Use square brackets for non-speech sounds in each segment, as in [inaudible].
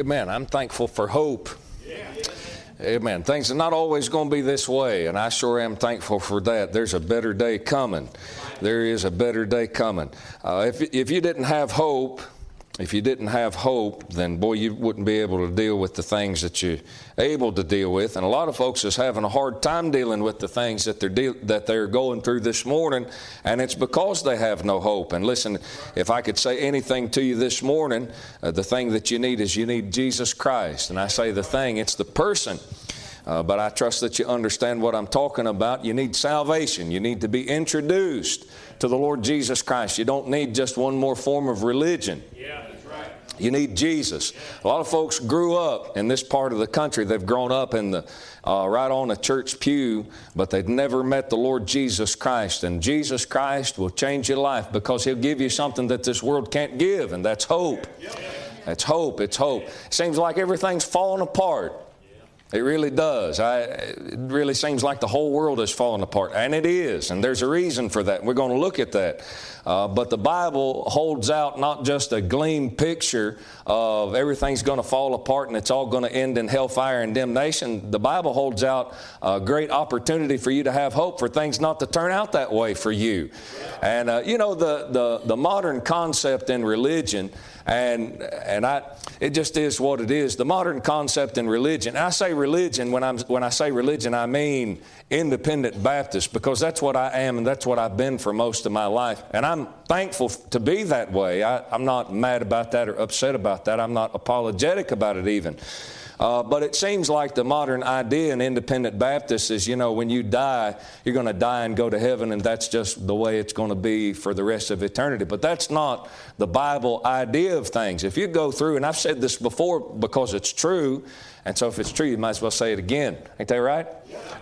Amen. I'm thankful for hope. Amen. Things are not always going to be this way, and I sure am thankful for that. There's a better day coming. There is a better day coming. Uh, if, if you didn't have hope, if you didn't have hope, then boy, you wouldn't be able to deal with the things that you're able to deal with. And a lot of folks is having a hard time dealing with the things that they're de- that they're going through this morning, and it's because they have no hope. And listen, if I could say anything to you this morning, uh, the thing that you need is you need Jesus Christ. And I say the thing, it's the person. Uh, but I trust that you understand what I'm talking about. You need salvation. You need to be introduced to the Lord Jesus Christ. You don't need just one more form of religion. Yeah. You need Jesus. A lot of folks grew up in this part of the country. They've grown up in the uh, right on a church pew, but they've never met the Lord Jesus Christ. And Jesus Christ will change your life because He'll give you something that this world can't give, and that's hope. That's hope. It's hope. It seems like everything's falling apart. It really does. I, it really seems like the whole world is falling apart, and it is, and there's a reason for that. We're going to look at that. Uh, but the Bible holds out not just a gleam picture of everything's going to fall apart and it's all going to end in hellfire and damnation. The Bible holds out a great opportunity for you to have hope for things not to turn out that way for you. And uh, you know, the, the, the modern concept in religion and and I it just is what it is. The modern concept in religion. I say religion when I'm when I say religion, I mean independent Baptist because that's what I am and that's what I've been for most of my life. And I'm thankful to be that way. I, I'm not mad about that or upset about that. I'm not apologetic about it even. Uh, but it seems like the modern idea in independent Baptists is, you know, when you die, you're going to die and go to heaven, and that's just the way it's going to be for the rest of eternity. But that's not the Bible idea of things. If you go through, and I've said this before because it's true, and so if it's true, you might as well say it again. Ain't that right?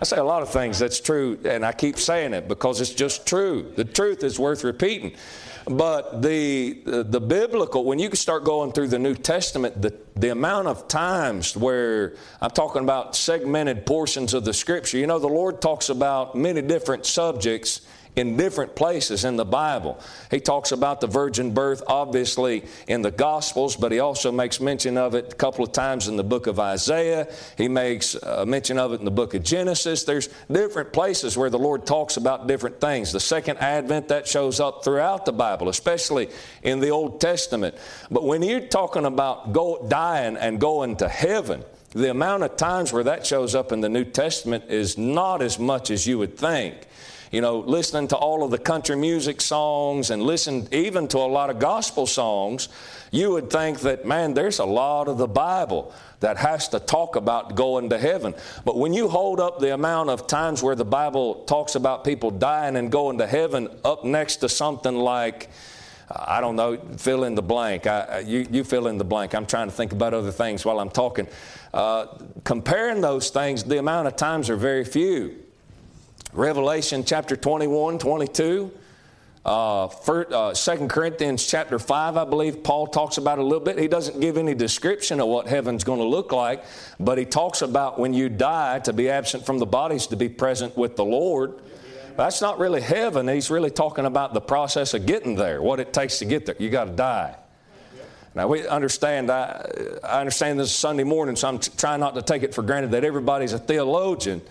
I say a lot of things that's true, and I keep saying it because it's just true. The truth is worth repeating. But the, the, biblical, when you start going through the New Testament, the, the amount of times where I'm talking about segmented portions of the Scripture, you know, the Lord talks about many different subjects in different places in the Bible. He talks about the virgin birth, obviously, in the Gospels, but he also makes mention of it a couple of times in the book of Isaiah. He makes uh, mention of it in the book of Genesis. There's different places where the Lord talks about different things. The second advent, that shows up throughout the Bible, especially in the Old Testament. But when you're talking about go, dying and going to heaven, the amount of times where that shows up in the New Testament is not as much as you would think you know, listening to all of the country music songs and listen even to a lot of gospel songs, you would think that, man, there's a lot of the Bible that has to talk about going to heaven. But when you hold up the amount of times where the Bible talks about people dying and going to heaven up next to something like, I don't know, fill in the blank. I, you, you fill in the blank. I'm trying to think about other things while I'm talking. Uh, comparing those things, the amount of times are very few. Revelation chapter 21, 22. Uh, for, uh, 2 Corinthians chapter 5, I believe Paul talks about a little bit. He doesn't give any description of what heaven's going to look like, but he talks about when you die to be absent from the bodies, to be present with the Lord. That's not really heaven. He's really talking about the process of getting there, what it takes to get there. You got to die. Now we understand. I, I understand this is Sunday morning, so I'm trying not to take it for granted that everybody's a theologian.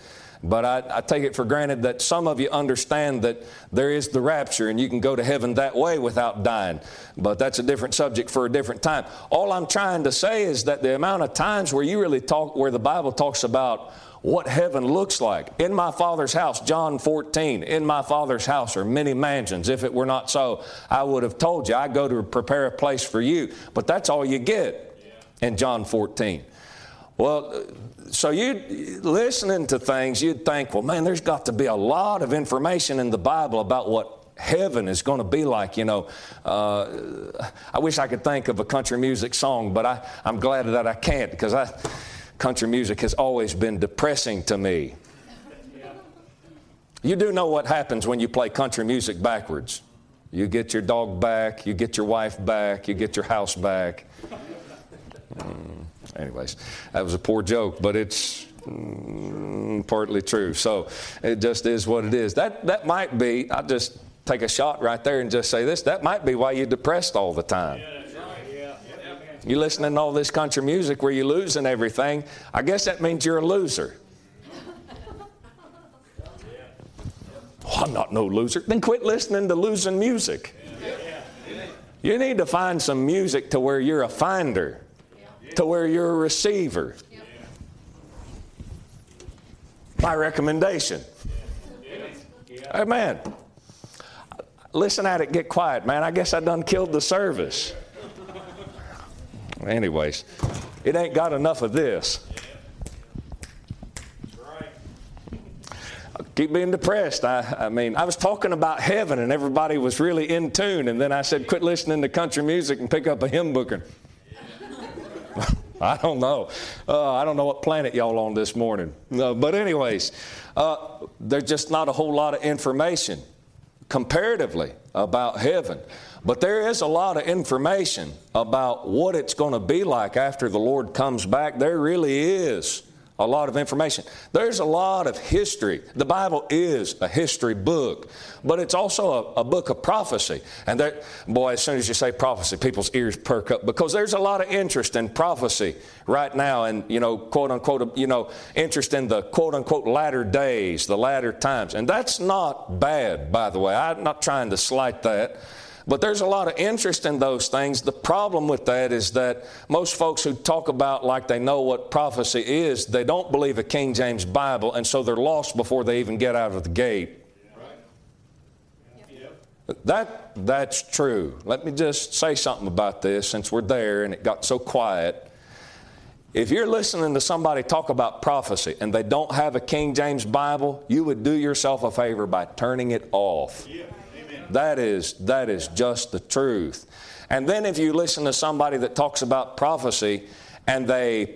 But I, I, take it for granted that some of you understand that there is the rapture and you can go to heaven that way without dying. But that's a different subject for a different time. All I'm trying to say is that the amount of times where you really talk, where the Bible talks about what heaven looks like. In my Father's house, John 14, in my Father's house are many mansions. If it were not so, I would have told you, I go to prepare a place for you. But that's all you get in John 14. Well, so you listening to things, you'd think, well, man, there's got to be a lot of information in the Bible about what heaven is going to be like. You know, uh, I wish I could think of a country music song, but I, I'm glad that I can't because I, country music has always been depressing to me. You do know what happens when you play country music backwards. You get your dog back, you get your wife back, you get your house back. Mm anyways, that was a poor joke, but it's mm, partly true. So it just is what it is. That, that might be, I'll just take a shot right there and just say this that might be why you're depressed all the time. You're listening to all this country music where you're losing everything, I guess that means you're a loser. [laughs] Oh, I'm not no loser. Then quit listening to losing music. You need to find some music to where you're a finder, to where you're a receiver. My recommendation. Amen. Listen at it, get quiet, man. I guess I done killed the service. Anyways, it ain't got enough of this. keep being depressed. I, I, mean, I was talking about heaven and everybody was really in tune, and then I said, quit listening to country music and pick up a hymn book. [laughs] I don't know. Uh, I don't know what planet y'all on this morning. Uh, but, anyways, uh, there's just not a whole lot of information comparatively about heaven. But there is a lot of information about what it's going to be like after the Lord comes back. There really is a lot of information. There's a lot of history. The Bible is a history book, but it's also a, a, book of prophecy. And there, boy, as soon as you say prophecy, people's ears perk up because there's a lot of interest in prophecy right now, and you know, quote unquote, you know, interest in the quote unquote latter days, the latter times, and that's not bad, by the way. I'm not trying to slight that. But there's a lot of interest in those things. The problem with that is that most folks who talk about like they know what prophecy is, they don't believe a King James Bible, and so they're lost before they even get out of the gate. That, that's true. Let me just say something about this since we're there and it got so quiet. If you're listening to somebody talk about prophecy and they don't have a King James Bible, you would do yourself a favor by turning it off. Yeah. That is, that is just the truth. And then if you listen to somebody that talks about prophecy and they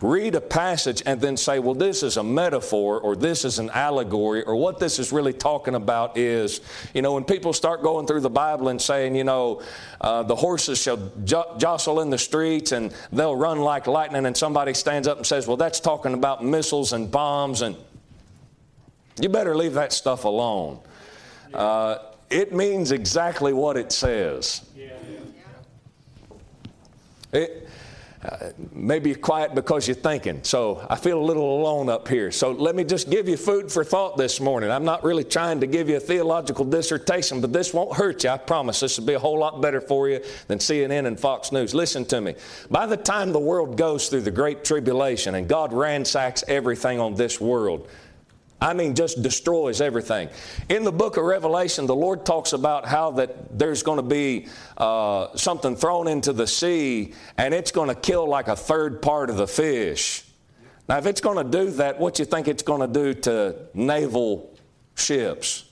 read a passage and then say, well, this is a metaphor or this is an allegory or what this is really talking about is, you know, when people start going through the Bible and saying, you know, uh, the horses shall jo- jostle in the streets and they'll run like lightning, and somebody stands up and says, well, that's talking about missiles and bombs, and you better leave that stuff alone. Uh, it means exactly what it says. It, uh, maybe you're quiet because you're thinking. So I feel a little alone up here. So let me just give you food for thought this morning. I'm not really trying to give you a theological dissertation, but this won't hurt you. I promise. This will be a whole lot better for you than CNN and Fox News. Listen to me. By the time the world goes through the great tribulation and God ransacks everything on this world, I mean, just destroys everything. In the book of Revelation, the Lord talks about how that there's going to be uh, something thrown into the sea and it's going to kill like a third part of the fish. Now, if it's going to do that, what you think it's going to do to naval ships?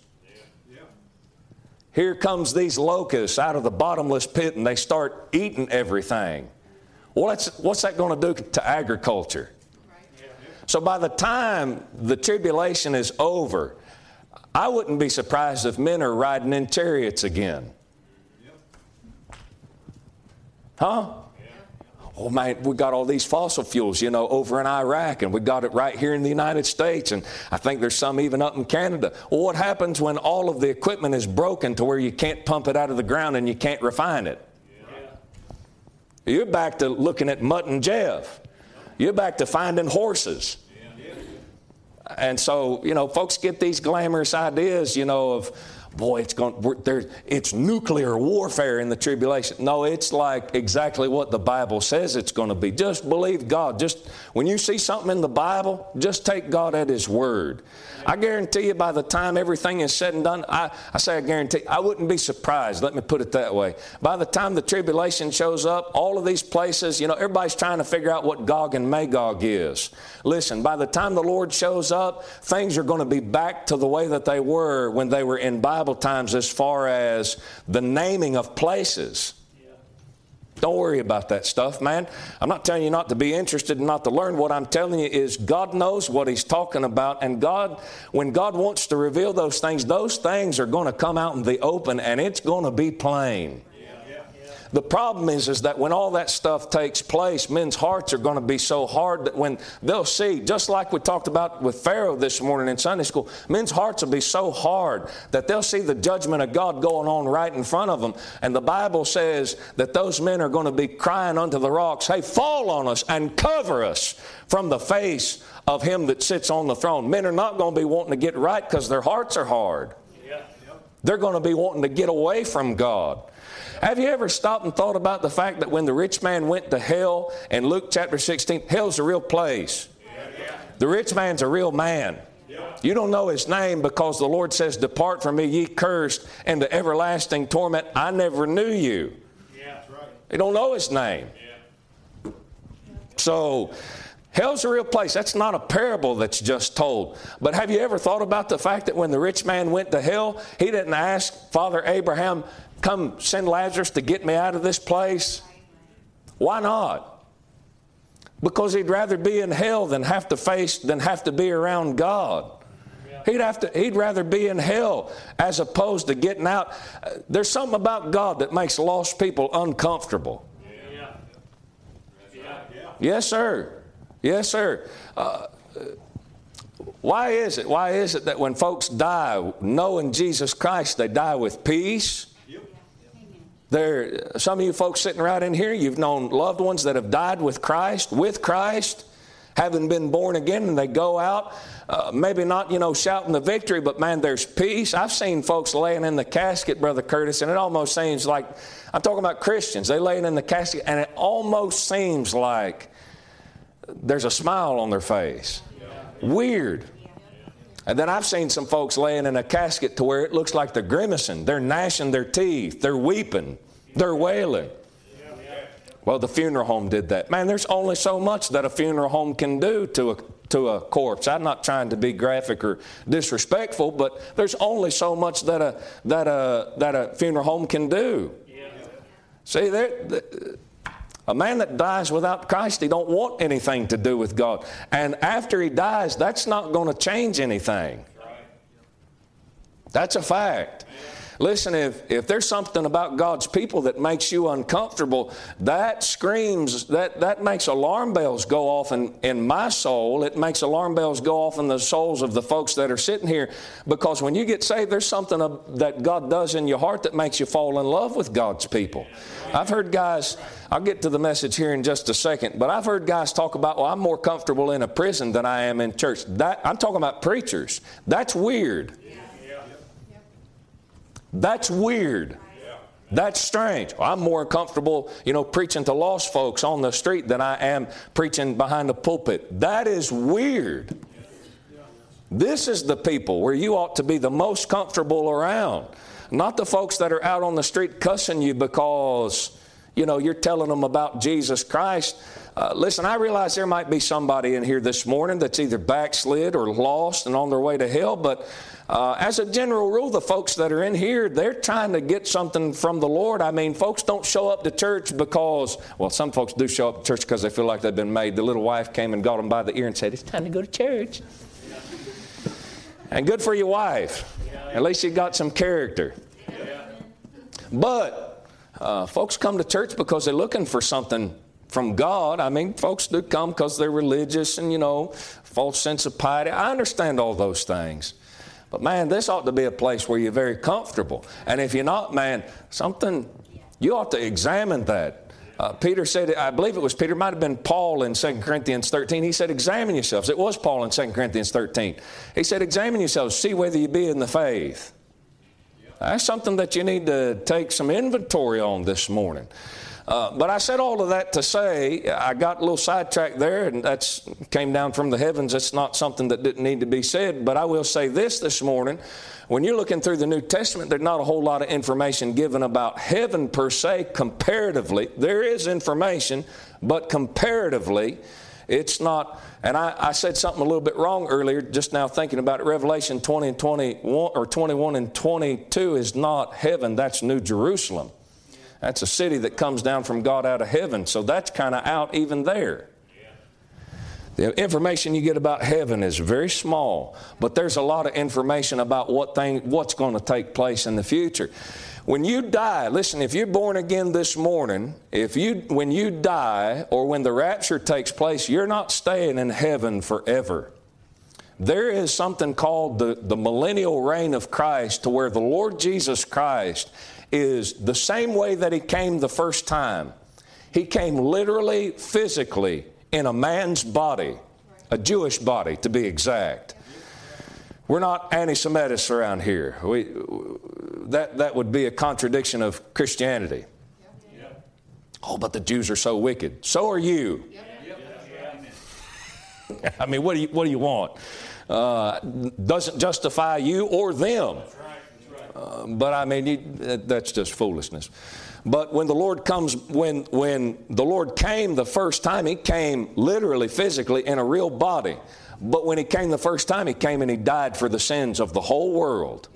Here comes these locusts out of the bottomless pit and they start eating everything. What's, what's that going to do to agriculture? So by the time the tribulation is over, I wouldn't be surprised if men are riding in chariots again. Huh? Oh man, we got all these fossil fuels, you know, over in Iraq, and we got it right here in the United States, and I think there's some even up in Canada. Well, what happens when all of the equipment is broken to where you can't pump it out of the ground and you can't refine it? Yeah. You're back to looking at Mutt and Jeff. You're back to finding horses. And so, you know, folks get these glamorous ideas, you know, of boy, it's going there. It's nuclear warfare in the tribulation. No, it's like exactly what the Bible says it's going to be. Just believe God. Just when you see something in the Bible, just take God at His word. I guarantee you, by the time everything is said and done, I, I say I guarantee, I wouldn't be surprised. Let me put it that way. By the time the tribulation shows up, all of these places, you know, everybody's trying to figure out what Gog and Magog is. Listen, by the time the Lord shows up, things are going to be back to the way that they were when they were in Bible Bible times as far as the naming of places. Don't worry about that stuff, man. I'm not telling you not to be interested and not to learn. What I'm telling you is God knows what He's talking about. And God, when God wants to reveal those things, those things are going to come out in the open and it's going to be plain. The problem is, is that when all that stuff takes place, men's hearts are going to be so hard that when they'll see, just like we talked about with Pharaoh this morning in Sunday school, men's hearts will be so hard that they'll see the judgment of God going on right in front of them. And the Bible says that those men are going to be crying unto the rocks, Hey, fall on us and cover us from the face of him that sits on the throne. Men are not going to be wanting to get right because their hearts are hard. They're going to be wanting to get away from God. Have you ever stopped and thought about the fact that when the rich man went to hell in Luke chapter 16, hell's a real place? The rich man's a real man. You don't know his name because the Lord says, Depart from me, ye cursed, into everlasting torment. I never knew you. You don't know his name. So, Hell's a real place. That's not a parable that's just told. But have you ever thought about the fact that when the rich man went to hell, he didn't ask Father Abraham, come send Lazarus to get me out of this place? Why not? Because he'd rather be in hell than have to face, than have to be around God. He'd, have to, he'd rather be in hell as opposed to getting out. There's something about God that makes lost people uncomfortable. Yeah. Yes, sir. Yes, sir. Uh, why is it? Why is it that when folks die knowing Jesus Christ, they die with peace? There, some of you folks sitting right in here, you've known loved ones that have died with Christ, with Christ, having been born again, and they go out, uh, maybe not, you know, shouting the victory, but man, there's peace. I've seen folks laying in the casket, Brother Curtis, and it almost seems like, I'm talking about Christians, they laying in the casket, and it almost seems like there's a smile on their face. Weird. And then I've seen some folks laying in a casket to where it looks like they're grimacing, they're gnashing their teeth, they're weeping, they're wailing. Well, the funeral home did that. Man, there's only so much that a funeral home can do to a, to a corpse. I'm not trying to be graphic or disrespectful, but there's only so much that a, that a, that a funeral home can do. See, there, a man that dies without Christ, he don't want anything to do with God. And after he dies, that's not going to change anything. That's a fact. Listen, if, if there's something about God's people that makes you uncomfortable, that screams, that, that makes alarm bells go off in, in my soul. It makes alarm bells go off in the souls of the folks that are sitting here. Because when you get saved, there's something that God does in your heart that makes you fall in love with God's people. I've heard guys, I'll get to the message here in just a second, but I've heard guys talk about, well, I'm more comfortable in a prison than I am in church. That, I'm talking about preachers. That's weird. That's weird. That's strange. I'm more comfortable, you know, preaching to lost folks on the street than I am preaching behind the pulpit. That is weird. This is the people where you ought to be the most comfortable around. Not the folks that are out on the street cussing you because, you know, you're telling them about Jesus Christ. Uh, listen, I realize there might be somebody in here this morning that's either backslid or lost and on their way to hell, but uh, as a general rule, the folks that are in here, they're trying to get something from the Lord. I mean, folks don't show up to church because, well, some folks do show up to church because they feel like they've been made. The little wife came and got them by the ear and said, It's time to go to church. And good for your wife. At least you got some character. But uh, folks come to church because they're looking for something from God. I mean, folks do come because they're religious and, you know, false sense of piety. I understand all those things. But man, this ought to be a place where you're very comfortable. And if you're not, man, something, you ought to examine that. Uh, Peter said, I believe it was Peter, might have been Paul in 2 Corinthians 13. He said, Examine yourselves. It was Paul in 2 Corinthians 13. He said, Examine yourselves, see whether you be in the faith. That's something that you need to take some inventory on this morning. Uh, but I said all of that to say I got a little sidetracked there, and that came down from the heavens. It's not something that didn't need to be said. But I will say this this morning: when you're looking through the New Testament, there's not a whole lot of information given about heaven per se. Comparatively, there is information, but comparatively, it's not, and I, I, said something a little bit wrong earlier, just now thinking about it. Revelation 20 and 21, or 21 and 22 is not heaven, that's New Jerusalem. That's a city that comes down from God out of heaven, so that's kind of out even there. The information you get about heaven is very small, but there's a lot of information about what thing, what's going to take place in the future. When you die, listen, if you're born again this morning, if you when you die or when the rapture takes place, you're not staying in heaven forever. There is something called the, the millennial reign of Christ to where the Lord Jesus Christ is the same way that He came the first time. He came literally, physically, in a man's body, a Jewish body to be exact. We're not anti Semitists around here. We, that, that would be a contradiction of Christianity. Oh, but the Jews are so wicked. So are you. [laughs] I mean, what do you, what do you want? Uh, doesn't justify you or them. Uh, but I mean, you, that's just foolishness. But when the Lord comes, when, when the Lord came the first time, He came literally, physically, in a real body. But when He came the first time, He came and He died for the sins of the whole world.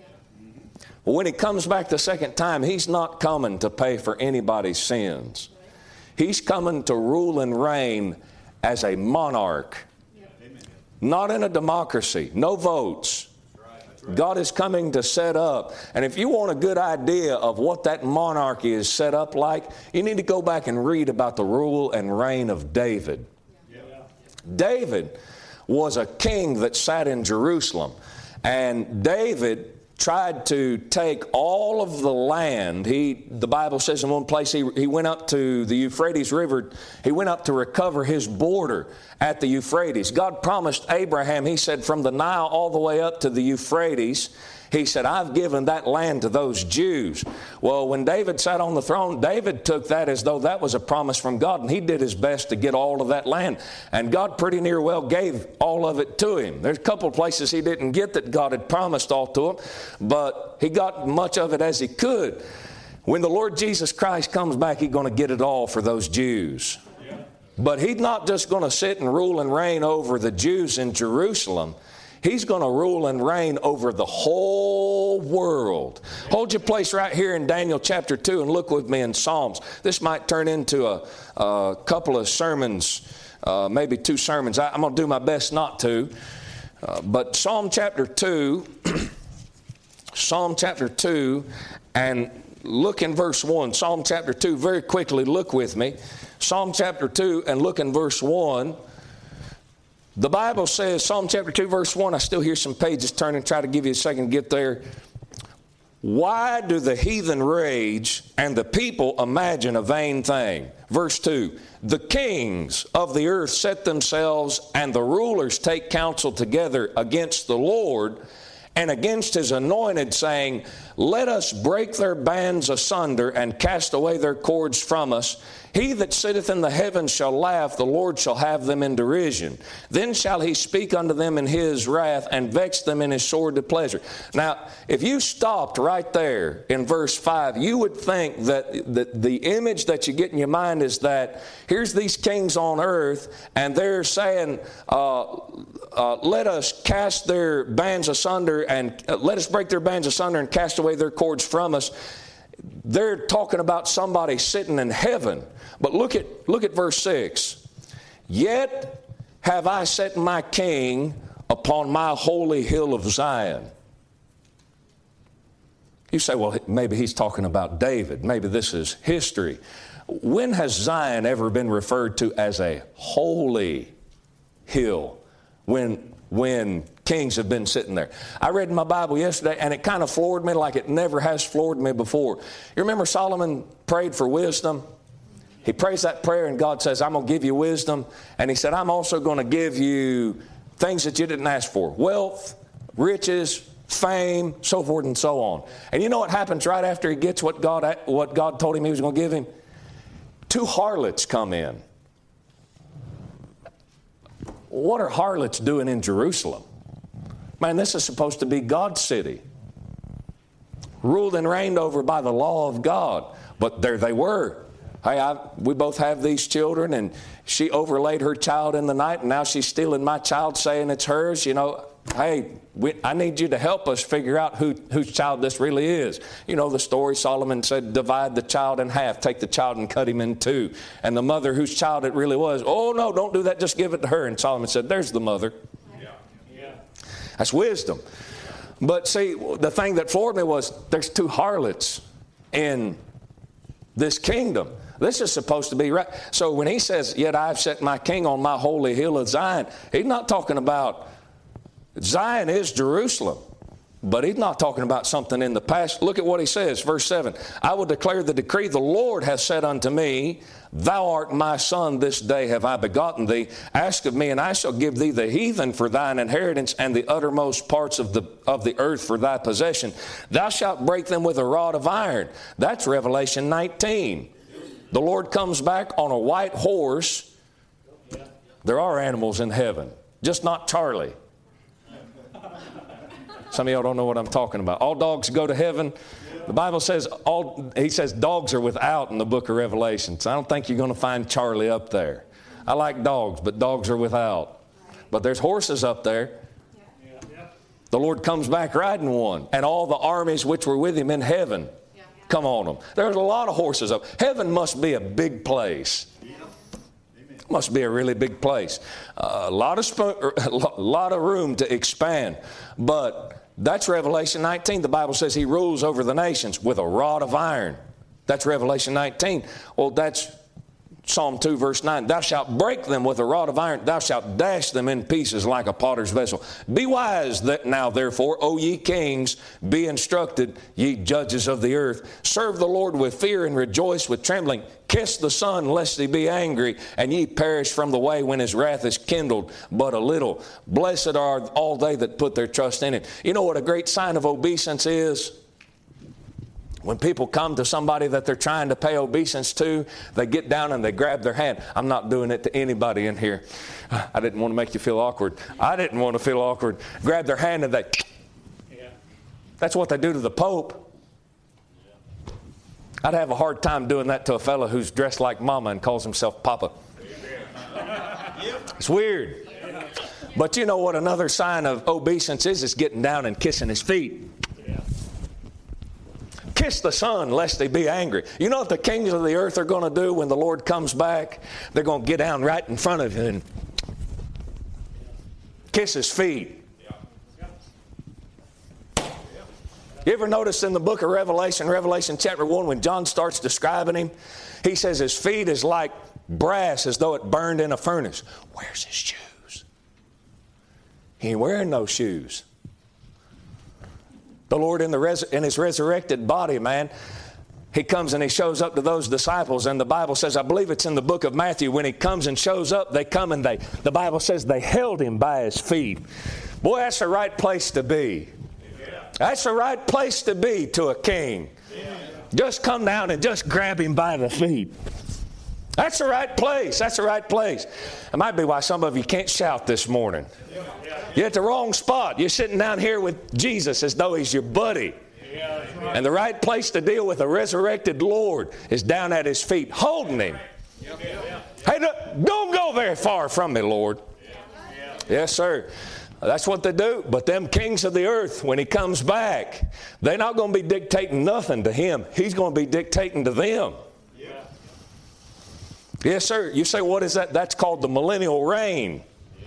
When He comes back the second time, He's not coming to pay for anybody's sins. He's coming to rule and reign as a monarch, not in a democracy, no votes. God is coming to set up. And if you want a good idea of what that monarchy is set up like, you need to go back and read about the rule and reign of David. David was a king that sat in Jerusalem. And David tried to take all of the land. He, the Bible says in one place, he, he went up to the Euphrates River. He went up to recover his border at the Euphrates. God promised Abraham, he said, from the Nile all the way up to the Euphrates, he said, I've given that land to those Jews. Well, when David sat on the throne, David took that as though that was a promise from God, and he did his best to get all of that land. And God pretty near well gave all of it to him. There's a couple places he didn't get that God had promised all to him, but he got much of it as he could. When the Lord Jesus Christ comes back, he's going to get it all for those Jews. But he's not just going to sit and rule and reign over the Jews in Jerusalem. He's going to rule and reign over the whole world. Hold your place right here in Daniel chapter 2 and look with me in Psalms. This might turn into a, a couple of sermons, uh, maybe two sermons. I, am going to do my best not to. Uh, but Psalm chapter 2, [clears throat] Psalm chapter 2, and look in verse 1. Psalm chapter 2, very quickly, look with me. Psalm chapter 2, and look in verse 1. The Bible says, Psalm chapter 2, verse 1, I still hear some pages turning, try to give you a second to get there. Why do the heathen rage and the people imagine a vain thing? Verse 2 The kings of the earth set themselves, and the rulers take counsel together against the Lord and against his anointed, saying, Let us break their bands asunder and cast away their cords from us. He that sitteth in the heavens shall laugh, the Lord shall have them in derision. Then shall he speak unto them in his wrath and vex them in his sword to pleasure. Now, if you stopped right there in verse 5, you would think that the, the image that you get in your mind is that here's these kings on earth and they're saying, uh, uh, let us cast their bands asunder and uh, let us break their bands asunder and cast away their cords from us. They're talking about somebody sitting in heaven. But look at, look at verse 6. Yet have I set my king upon my holy hill of Zion. You say, well, maybe he's talking about David. Maybe this is history. When has Zion ever been referred to as a holy hill? When, when kings have been sitting there. I read in my Bible yesterday and it kind of floored me like it never has floored me before. You remember Solomon prayed for wisdom? He prays that prayer, and God says, I'm going to give you wisdom. And He said, I'm also going to give you things that you didn't ask for wealth, riches, fame, so forth and so on. And you know what happens right after he gets what God, what God told him he was going to give him? Two harlots come in. What are harlots doing in Jerusalem? Man, this is supposed to be God's city, ruled and reigned over by the law of God. But there they were, Hey, I, we both have these children, and she overlaid her child in the night, and now she's stealing my child, saying it's hers. You know, hey, we, I need you to help us figure out who, whose child this really is. You know the story Solomon said, divide the child in half, take the child and cut him in two. And the mother whose child it really was, oh no, don't do that, just give it to her. And Solomon said, there's the mother. Yeah. Yeah. That's wisdom. But see, the thing that floored me was there's two harlots in this kingdom. This is supposed to be right. So when he says, Yet I've set my king on my holy hill of Zion, he's not talking about Zion is Jerusalem. But he's not talking about something in the past. Look at what he says, verse 7 I will declare the decree the Lord has said unto me, Thou art my son, this day have I begotten thee. Ask of me, and I shall give thee the heathen for thine inheritance, and the uttermost parts of the, of the earth for thy possession. Thou shalt break them with a rod of iron. That's Revelation 19. The Lord comes back on a white horse. There are animals in heaven, just not Charlie. Some of y'all don't know what I'm talking about. All dogs go to heaven. The Bible says all he says dogs are without in the book of Revelation. So I don't think you're going to find Charlie up there. I like dogs, but dogs are without. But there's horses up there. The Lord comes back riding one, and all the armies which were with him in heaven come on them. There's a lot of horses up. Heaven must be a big place. Must be a really big place. Uh, a lot of sp- [laughs] a lot of room to expand, but that's Revelation 19. The Bible says he rules over the nations with a rod of iron. That's Revelation 19. Well, that's Psalm 2, verse 9. Thou shalt break them with a rod of iron. Thou shalt dash them in pieces like a potter's vessel. Be wise that now, therefore, O ye kings, be instructed, ye judges of the earth. Serve the Lord with fear and rejoice with trembling. Kiss the Son, lest he be angry, and ye perish from the way when his wrath is kindled but a little. Blessed are all they that put their trust in him. You know what a great sign of obeisance is? When people come to somebody that they're trying to pay obeisance to, they get down and they grab their hand. I'm not doing it to anybody in here. I didn't want to make you feel awkward. I didn't want to feel awkward. Grab their hand and they. Yeah. That's what they do to the Pope. I'd have a hard time doing that to a fellow who's dressed like Mama and calls himself Papa. It's weird. But you know what another sign of obeisance is? It's getting down and kissing his feet kiss the Son lest they be angry. You know what the kings of the earth are going to do when the Lord comes back? They're going to get down right in front of him and kiss his feet. You ever notice in the book of Revelation, Revelation chapter 1, when John starts describing him, he says his feet is like brass as though it burned in a furnace. Where's his shoes? He ain't wearing no shoes. The Lord in, the res- in his resurrected body, man, he comes and he shows up to those disciples and the bible says i believe it's in the book of matthew when he comes and shows up they come and they the bible says they held him by his feet. Boy that's the right place to be. That's the right place to be to a king. Just come down and just grab him by the feet that's the right place that's the right place it might be why some of you can't shout this morning you're at the wrong spot. You're sitting down here with Jesus as though he's your buddy. And the right place to deal with a resurrected Lord is down at his feet, holding him. Hey, don't go very far from me, Lord. Yes, sir. That's what they do. But them kings of the earth, when he comes back, they're not going to be dictating nothing to him. He's going to be dictating to them. Yes, sir. You say, what is that? That's called the millennial reign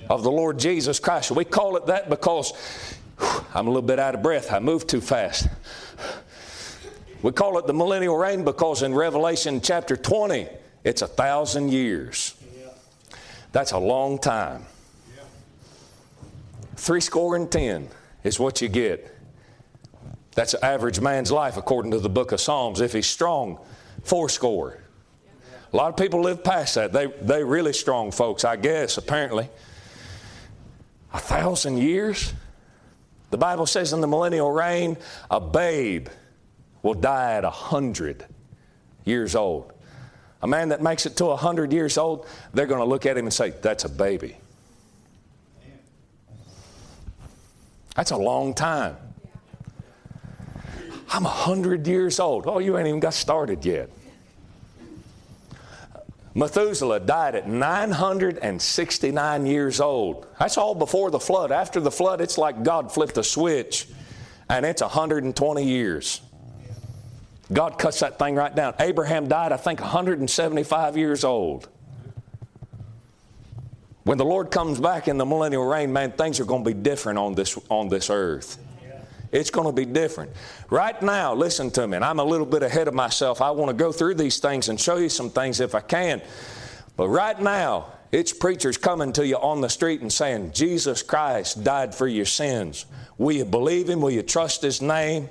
of the Lord Jesus Christ. We call it that because whew, I'm a little bit out of breath. I moved too fast. We call it the millennial reign because in Revelation chapter 20, it's a thousand years. That's a long time. Three score and ten is what you get. That's an average man's life according to the book of Psalms. If he's strong, four score. A lot of people live past that. They they really strong folks, I guess, apparently. A thousand years? The Bible says in the millennial reign, a babe will die at a hundred years old. A man that makes it to a hundred years old, they're going to look at him and say, That's a baby. That's a long time. I'm a hundred years old. Oh, you ain't even got started yet. Methuselah died at 969 years old. That's all before the flood. After the flood, it's like God flipped a switch and it's 120 years. God cuts that thing right down. Abraham died, I think, 175 years old. When the Lord comes back in the millennial reign, man, things are going to be different on this, on this earth. It's going to be different. Right now, listen to me, and I'm a little bit ahead of myself. I want to go through these things and show you some things if I can. But right now, it's preachers coming to you on the street and saying, Jesus Christ died for your sins. Will you believe Him? Will you trust His name?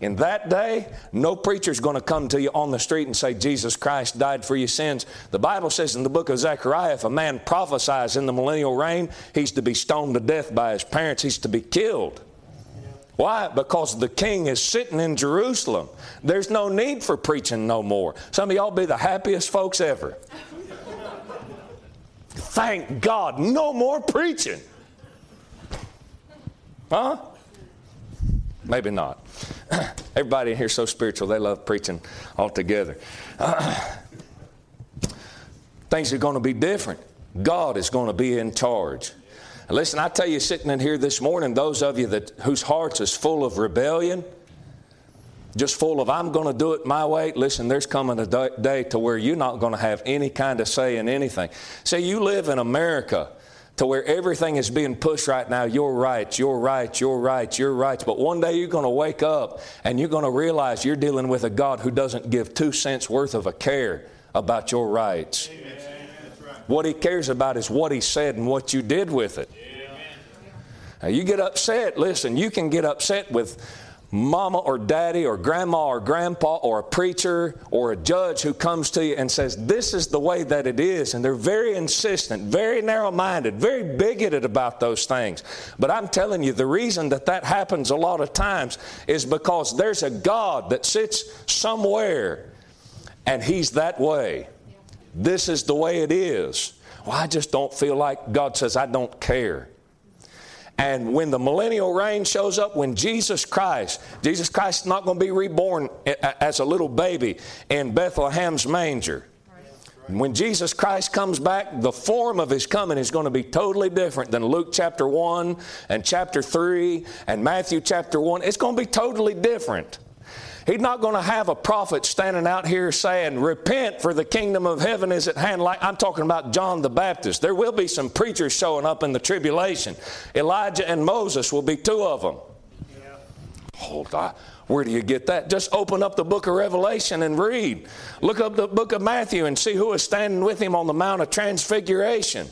In that day, no preacher's going to come to you on the street and say, Jesus Christ died for your sins. The Bible says in the book of Zechariah, if a man prophesies in the millennial reign, he's to be stoned to death by his parents, he's to be killed. Why? Because the king is sitting in Jerusalem. There's no need for preaching no more. Some of y'all be the happiest folks ever. Thank God, no more preaching. Huh? Maybe not. [clears throat] Everybody in here so spiritual, they love preaching altogether. [clears throat] Things are going to be different. God is going to be in charge. Listen, I tell you, sitting in here this morning, those of you that whose hearts is full of rebellion, just full of I'm going to do it my way. Listen, there's coming a day to where you're not going to have any kind of say in anything. See, you live in America to where everything is being pushed right now. You're right, you're right, you're right, you're right. But one day you're going to wake up and you're going to realize you're dealing with a God who doesn't give two cents worth of a care about your rights. Amen. What he cares about is what he said and what you did with it. Now, you get upset, listen, you can get upset with mama or daddy or grandma or grandpa or a preacher or a judge who comes to you and says, This is the way that it is. And they're very insistent, very narrow minded, very bigoted about those things. But I'm telling you, the reason that that happens a lot of times is because there's a God that sits somewhere and He's that way. This is the way it is. Well, I just don't feel like God says, I don't care. And when the millennial reign shows up, when Jesus Christ, Jesus Christ is not going to be reborn as a little baby in Bethlehem's manger. When Jesus Christ comes back, the form of his coming is going to be totally different than Luke chapter 1 and chapter 3 and Matthew chapter 1. It's going to be totally different. He's not going to have a prophet standing out here saying, Repent, for the kingdom of heaven is at hand. Like I'm talking about John the Baptist. There will be some preachers showing up in the tribulation. Elijah and Moses will be two of them. Yeah. Oh, Hold on. Where do you get that? Just open up the book of Revelation and read. Look up the book of Matthew and see who is standing with him on the Mount of Transfiguration.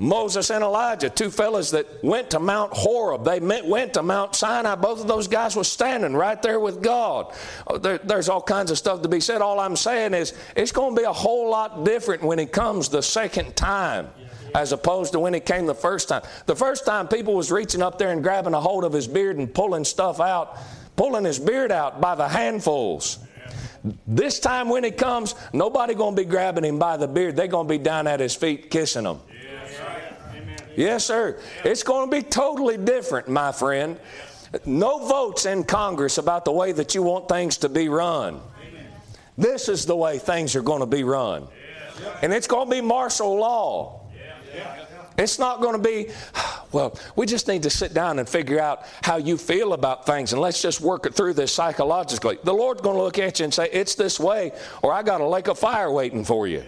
Moses and Elijah, two fellows that went to Mount Horeb. They went to Mount Sinai. Both of those guys were standing right there with God. Oh, there, there's all kinds of stuff to be said. All I'm saying is it's going to be a whole lot different when He comes the second time as opposed to when He came the first time. The first time people was reaching up there and grabbing a hold of His beard and pulling stuff out, pulling His beard out by the handfuls. This time when He comes, nobody going to be grabbing Him by the beard. They're going to be down at His feet kissing Him. Yes, sir. It's going to be totally different, my friend. No votes in Congress about the way that you want things to be run. This is the way things are going to be run. And it's going to be martial law. It's not going to be, [sighs] well, we just need to sit down and figure out how you feel about things and let's just work it through this psychologically. The Lord's going to look at you and say, it's this way, or I got a lake of fire waiting for you.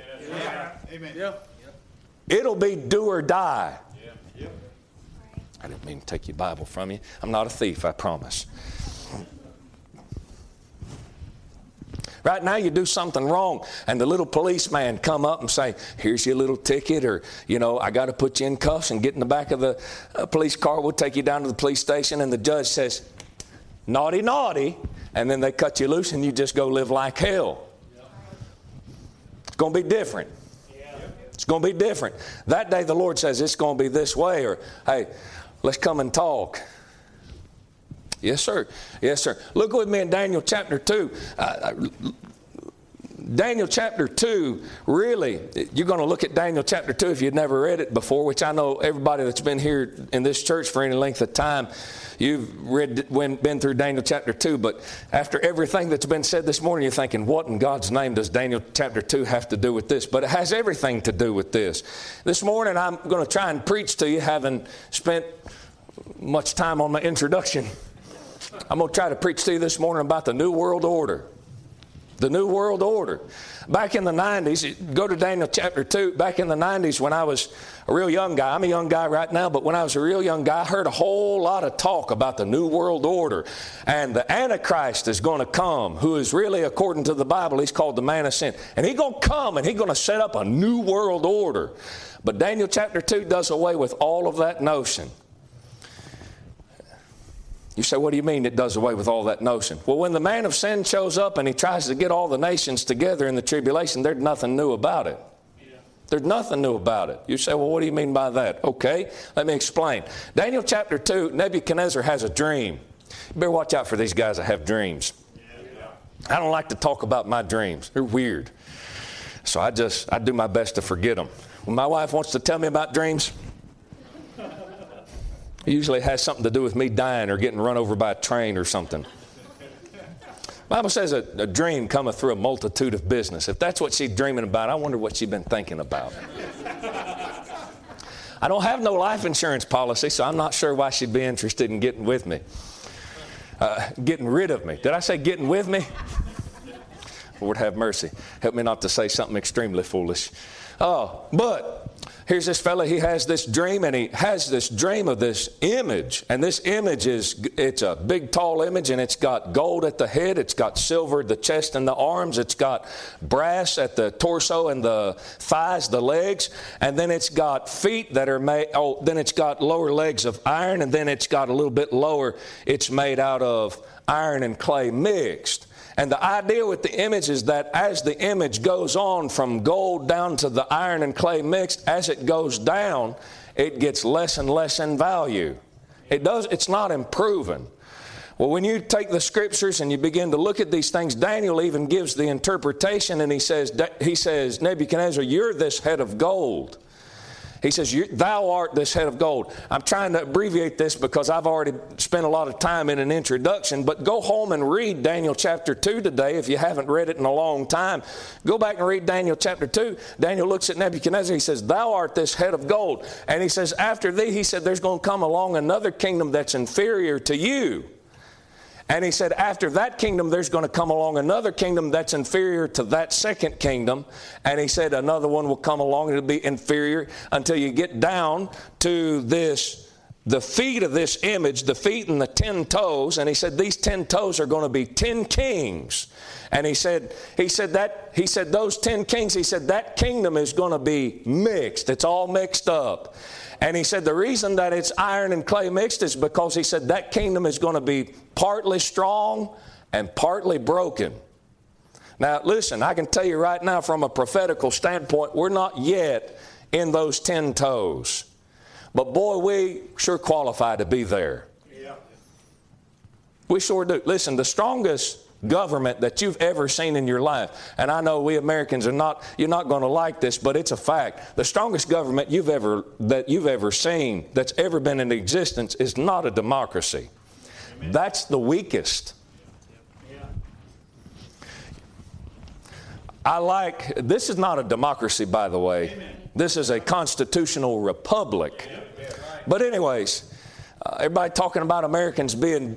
Amen. Yeah. It'll be do or die. I didn't mean to take your Bible from you. I'm not a thief, I promise. Right now, you do something wrong, and the little policeman come up and say, "Here's your little ticket," or you know, "I got to put you in cuffs and get in the back of the uh, police car. We'll take you down to the police station." And the judge says, "Naughty, naughty," and then they cut you loose, and you just go live like hell. It's going to be different. It's going to be different. That day, the Lord says it's going to be this way, or hey, Let's come and talk. Yes, sir. Yes, sir. Look with me in Daniel chapter 2. Uh, uh Daniel chapter 2, really, you're going to look at Daniel chapter 2 if you've never read it before, which I know everybody that's been here in this church for any length of time, you've read, been through Daniel chapter 2. But after everything that's been said this morning, you're thinking, what in God's name does Daniel chapter 2 have to do with this? But it has everything to do with this. This morning, I'm going to try and preach to you, having spent much time on my introduction. I'm going to try to preach to you this morning about the New World Order. The New World Order. Back in the 90s, go to Daniel chapter 2. Back in the 90s, when I was a real young guy, I'm a young guy right now, but when I was a real young guy, I heard a whole lot of talk about the New World Order. And the Antichrist is going to come, who is really, according to the Bible, he's called the man of sin. And he's going to come and he's going to set up a new world order. But Daniel chapter 2 does away with all of that notion. You say, what do you mean it does away with all that notion? Well, when the man of sin shows up and he tries to get all the nations together in the tribulation, there's nothing new about it. There's nothing new about it. You say, well, what do you mean by that? Okay, let me explain. Daniel chapter 2, Nebuchadnezzar has a dream. You better watch out for these guys that have dreams. I don't like to talk about my dreams, they're weird. So I just, I do my best to forget them. When my wife wants to tell me about dreams, usually has something to do with me dying or getting run over by a train or something. Bible says a, a, dream cometh through a multitude of business. If that's what she's dreaming about, I wonder what she's been thinking about. I don't have no life insurance policy, so I'm not sure why she'd be interested in getting with me. Uh, getting rid of me. Did I say getting with me? Lord have mercy. Help me not to say something extremely foolish. Oh, but here's this fella he has this dream and he has this dream of this image. And this image is it's a big tall image and it's got gold at the head it's got silver at the chest and the arms it's got brass at the torso and the thighs the legs and then it's got feet that are made oh then it's got lower legs of iron and then it's got a little bit lower it's made out of iron and clay mixed and the idea with the image is that as the image goes on from gold down to the iron and clay mixed, as it goes down, it gets less and less in value. It does, it's not improving. Well, when you take the scriptures and you begin to look at these things, Daniel even gives the interpretation and he says, he says, Nebuchadnezzar, you're this head of gold. He says, Thou art this head of gold. I'm trying to abbreviate this because I've already spent a lot of time in an introduction, but go home and read Daniel chapter 2 today if you haven't read it in a long time. Go back and read Daniel chapter 2. Daniel looks at Nebuchadnezzar. He says, Thou art this head of gold. And he says, After thee, he said, There's going to come along another kingdom that's inferior to you. And he said, after that kingdom, there's going to come along another kingdom that's inferior to that second kingdom. And he said, another one will come along it'll be inferior until you get down to this the feet of this image, the feet and the ten toes, and he said these ten toes are going to be ten kings. And he said, he said that he said those ten kings, he said that kingdom is going to be mixed. It's all mixed up. And he said the reason that it's iron and clay mixed is because he said that kingdom is going to be partly strong and partly broken. Now, listen, I can tell you right now from a prophetical standpoint, we're not yet in those 10 toes. But boy, we sure qualify to be there. Yeah. We sure do. Listen, the strongest government that you've ever seen in your life. And I know we Americans are not you're not going to like this, but it's a fact. The strongest government you've ever that you've ever seen that's ever been in existence is not a democracy. Amen. That's the weakest. I like this is not a democracy by the way. Amen. This is a constitutional republic. But anyways, uh, everybody talking about Americans being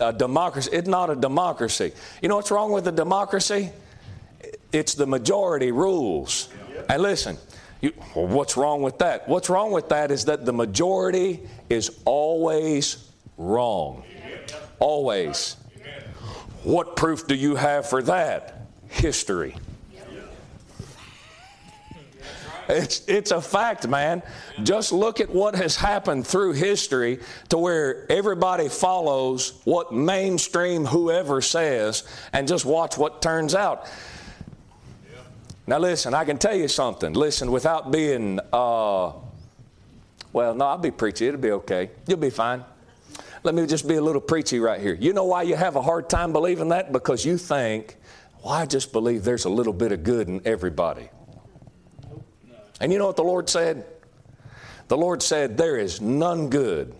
a democracy. It's not a democracy. You know what's wrong with a democracy? It's the majority rules. And listen, you, well, what's wrong with that? What's wrong with that is that the majority is always wrong. Always. What proof do you have for that? History. It's, it's a fact, man. Just look at what has happened through history to where everybody follows what mainstream whoever says and just watch what turns out. Now, listen, I can tell you something. Listen, without being, uh, well, no, I'll be preachy. It'll be okay. You'll be fine. Let me just be a little preachy right here. You know why you have a hard time believing that? Because you think, well, I just believe there's a little bit of good in everybody. And you know what the Lord said? The Lord said, There is none good,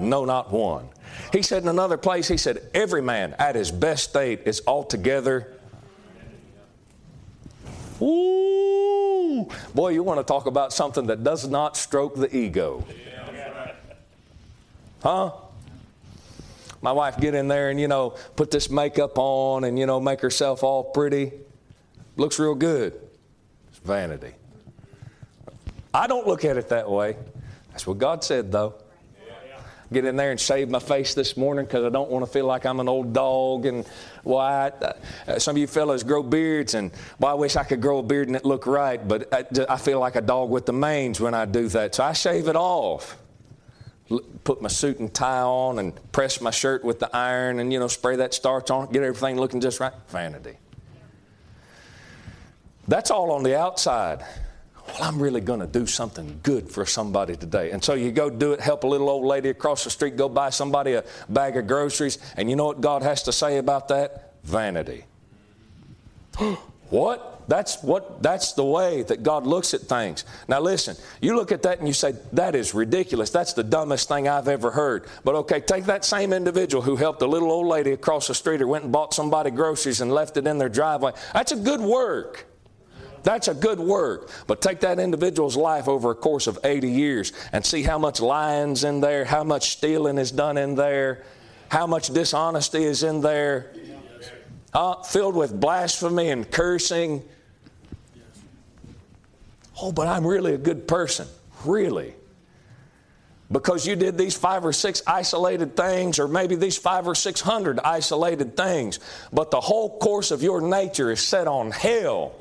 no, not one. He said in another place, He said, Every man at his best state is altogether. Ooh, boy, you want to talk about something that does not stroke the ego. Huh? my wife get in there and, you know, put this makeup on and, you know, make herself all pretty. Looks real good. It's vanity. I don't look at it that way. That's what God said, though. Get in there and shave my face this morning because I don't want to feel like I'm an old dog and why. Uh, some of you fellas grow beards and well, I wish I could grow a beard and it look right, but I, I feel like a dog with the mange when I do that. So I shave it off put my suit and tie on and press my shirt with the iron and you know spray that starch on get everything looking just right vanity that's all on the outside well i'm really going to do something good for somebody today and so you go do it help a little old lady across the street go buy somebody a bag of groceries and you know what god has to say about that vanity [gasps] what that's what that's the way that God looks at things. Now listen, you look at that and you say, that is ridiculous. That's the dumbest thing I've ever heard. But okay, take that same individual who helped a little old lady across the street or went and bought somebody groceries and left it in their driveway. That's a good work. That's a good work. But take that individual's life over a course of 80 years and see how much lying's in there, how much stealing is done in there, how much dishonesty is in there, uh, filled with blasphemy and cursing Oh, but I'm really a good person. Really? Because you did these five or six isolated things, or maybe these five or six hundred isolated things, but the whole course of your nature is set on hell.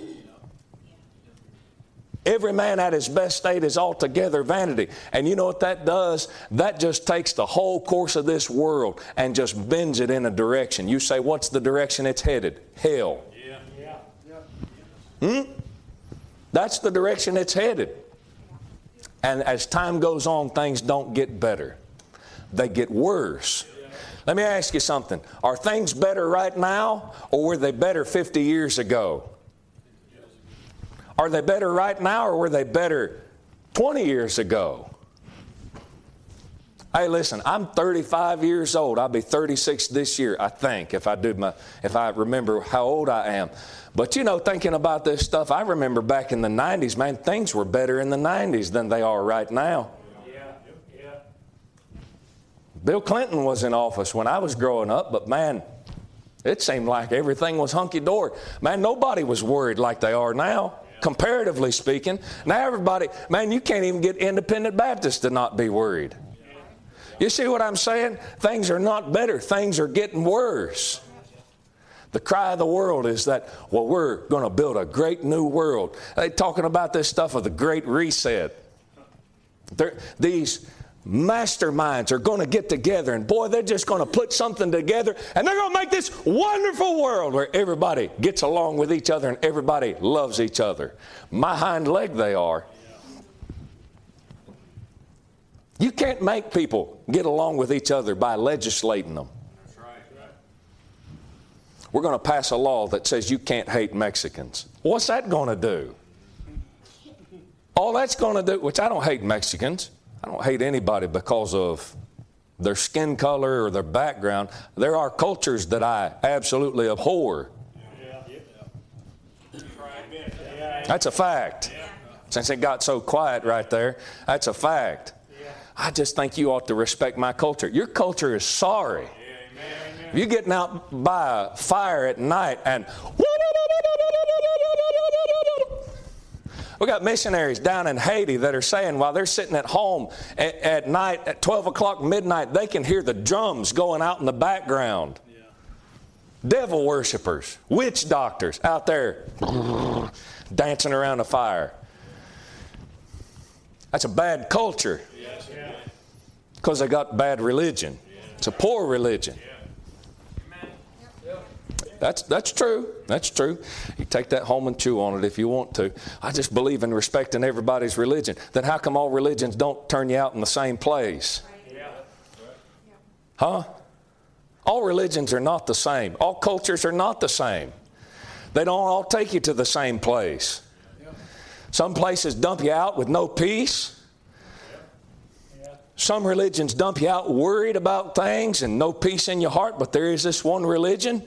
Every man at his best state is altogether vanity. And you know what that does? That just takes the whole course of this world and just bends it in a direction. You say, What's the direction it's headed? Hell. Yeah. Yeah. Yeah. Hmm? That's the direction it's headed. And as time goes on, things don't get better, they get worse. Let me ask you something. Are things better right now, or were they better 50 years ago? Are they better right now, or were they better 20 years ago? Hey, listen, I'm 35 years old. I'll be 36 this year, I think, if I do my, if I remember how old I am. But you know, thinking about this stuff, I remember back in the 90s, man, things were better in the 90s than they are right now. Yeah. Yeah. Bill Clinton was in office when I was growing up, but man, it seemed like everything was hunky dory. Man, nobody was worried like they are now, comparatively speaking. Now, everybody, man, you can't even get independent Baptists to not be worried. You see what I'm saying? Things are not better, things are getting worse. The cry of the world is that, well, we're going to build a great new world. They're talking about this stuff of the great reset. They're, these masterminds are going to get together, and boy, they're just going to put something together, and they're going to make this wonderful world where everybody gets along with each other and everybody loves each other. My hind leg, they are. You can't make people get along with each other by legislating them. We're going to pass a law that says you can't hate Mexicans. What's that going to do? All that's going to do, which I don't hate Mexicans. I don't hate anybody because of their skin color or their background. There are cultures that I absolutely abhor. That's a fact. Since it got so quiet right there, that's a fact. I just think you ought to respect my culture. Your culture is sorry. If you're getting out by a fire at night and we got missionaries down in Haiti that are saying while they're sitting at home at, at night at 12 o'clock midnight, they can hear the drums going out in the background. Yeah. Devil worshippers, witch doctors out there [clears throat] dancing around a fire. That's a bad culture because they got bad religion. It's a poor religion. That's, that's true. That's true. You take that home and chew on it if you want to. I just believe in respecting everybody's religion. Then how come all religions don't turn you out in the same place? Huh? All religions are not the same. All cultures are not the same. They don't all take you to the same place. Some places dump you out with no peace. Some religions dump you out worried about things and no peace in your heart, but there is this one religion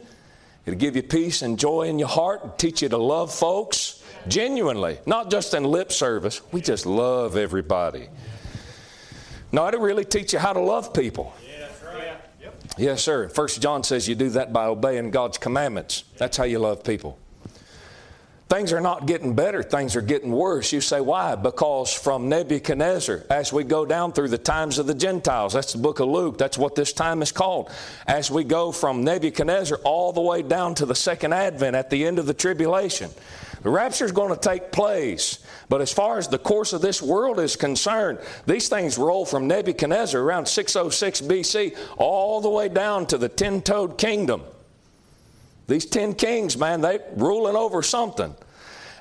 It'll give you peace and joy in your heart, and teach you to love folks genuinely, not just in lip service. We just love everybody. No, it'll really teach you how to love people. Yes, sir. First John says you do that by obeying God's commandments. That's how you love people. Things are not getting better, things are getting worse. You say, why? Because from Nebuchadnezzar, as we go down through the times of the Gentiles, that's the book of Luke, that's what this time is called. As we go from Nebuchadnezzar all the way down to the second advent at the end of the tribulation, the rapture is going to take place. But as far as the course of this world is concerned, these things roll from Nebuchadnezzar around 606 BC all the way down to the ten toed kingdom. These ten kings, man, they ruling over something.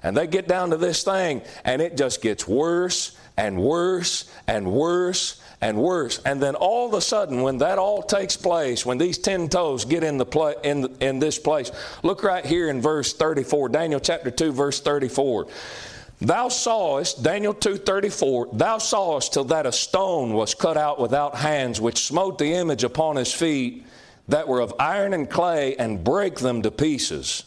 And they get down to this thing, and it just gets worse and worse and worse and worse. And then all of a sudden, when that all takes place, when these ten toes get in the play, in, in this place, look right here in verse 34, Daniel chapter 2, verse 34. Thou sawest, Daniel 2.34, thou sawest till that a stone was cut out without hands, which smote the image upon his feet, that were of iron and clay, and brake them to pieces.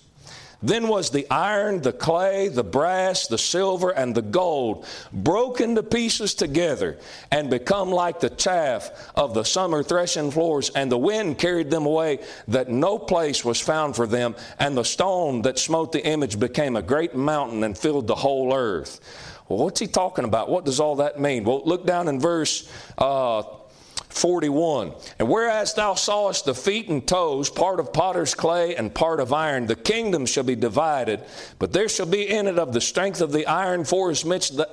Then was the iron, the clay, the brass, the silver, and the gold broken to pieces together and become like the chaff of the summer threshing floors. And the wind carried them away, that no place was found for them. And the stone that smote the image became a great mountain and filled the whole earth. Well, what's he talking about? What does all that mean? Well, look down in verse uh, 41. And whereas thou sawest the feet and toes, part of potter's clay and part of iron, the kingdom shall be divided, but there shall be in it of the strength of the iron for as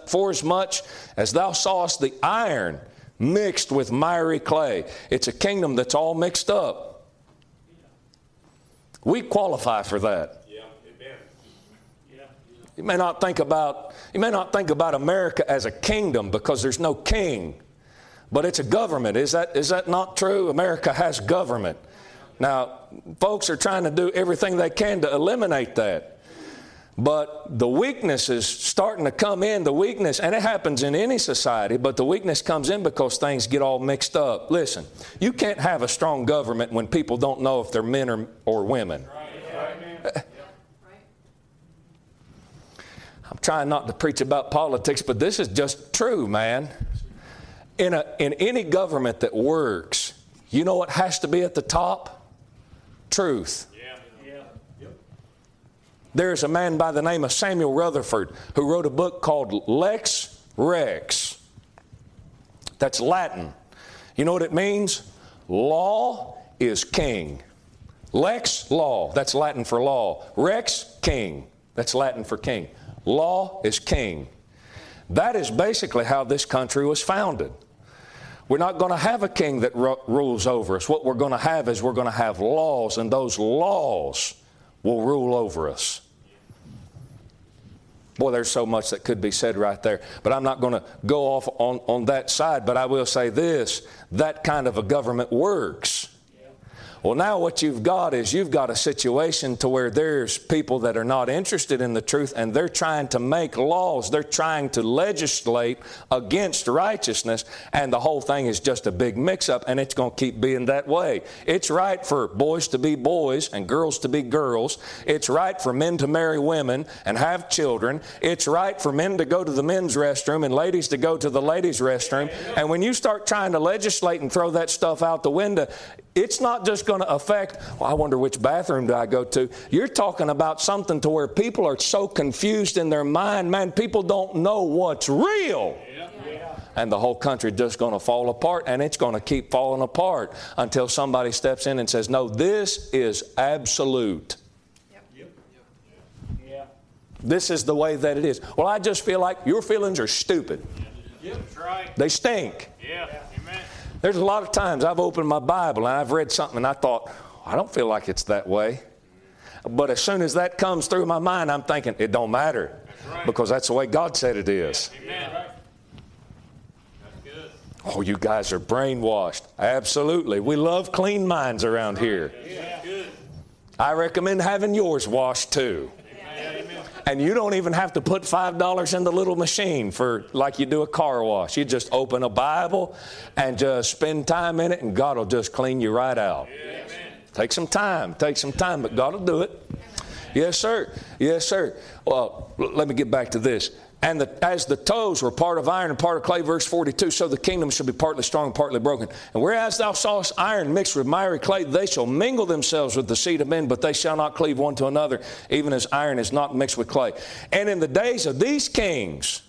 for as, much as thou sawest the iron mixed with miry clay. It's a kingdom that's all mixed up. We qualify for that. You may not think about you may not think about America as a kingdom because there's no king. But it's a government. Is that, is that not true? America has government. Now, folks are trying to do everything they can to eliminate that. But the weakness is starting to come in. The weakness, and it happens in any society, but the weakness comes in because things get all mixed up. Listen, you can't have a strong government when people don't know if they're men or, or women. I'm trying not to preach about politics, but this is just true, man in, a, in any government that works, you know what has to be at the top? Truth. There's a man by the name of Samuel Rutherford who wrote a book called Lex Rex. That's Latin. You know what it means? Law is king. Lex, law. That's Latin for law. Rex, king. That's Latin for king. Law is king. That is basically how this country was founded. We're not going to have a king that ru- rules over us. What we're going to have is we're going to have laws, and those laws will rule over us. Boy, there's so much that could be said right there. But I'm not going to go off on, on that side. But I will say this that kind of a government works. Well, now what you've got is you've got a situation to where there's people that are not interested in the truth and they're trying to make laws. They're trying to legislate against righteousness and the whole thing is just a big mix up and it's going to keep being that way. It's right for boys to be boys and girls to be girls. It's right for men to marry women and have children. It's right for men to go to the men's restroom and ladies to go to the ladies' restroom. And when you start trying to legislate and throw that stuff out the window, it's not just going to affect, well, I wonder which bathroom do I go to. You're talking about something to where people are so confused in their mind, man, people don't know what's real. And the whole country just going to fall apart, and it's going to keep falling apart until somebody steps in and says, No, this is absolute. This is the way that it is. Well, I just feel like your feelings are stupid. Yep, right. They stink. Yeah. There's a lot of times I've opened my Bible and I've read something and I thought, I don't feel like it's that way. But as soon as that comes through my mind, I'm thinking, it don't matter right. because that's the way God said it is. Amen. Oh, you guys are brainwashed. Absolutely. We love clean minds around here. I recommend having yours washed too. And you don't even have to put $5 in the little machine for like you do a car wash. You just open a Bible and just spend time in it, and God will just clean you right out. Amen. Take some time, take some time, but God will do it. Yes, sir. Yes, sir. Well, let me get back to this. And the, as the toes were part of iron and part of clay, verse 42, so the kingdom shall be partly strong partly broken. And whereas thou sawest iron mixed with miry clay, they shall mingle themselves with the seed of men, but they shall not cleave one to another, even as iron is not mixed with clay. And in the days of these kings,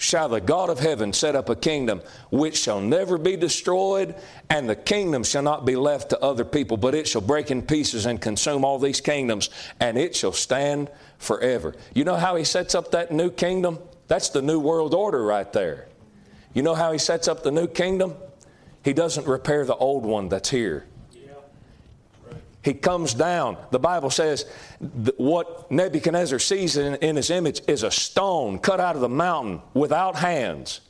shall the God of heaven set up a kingdom which shall never be destroyed, and the kingdom shall not be left to other people, but it shall break in pieces and consume all these kingdoms, and it shall stand forever. You know how he sets up that new kingdom? That's the new world order right there. You know how he sets up the new kingdom? He doesn't repair the old one that's here. Yeah. Right. He comes down. The Bible says what Nebuchadnezzar sees in, in, his image is a stone cut out of the mountain without hands.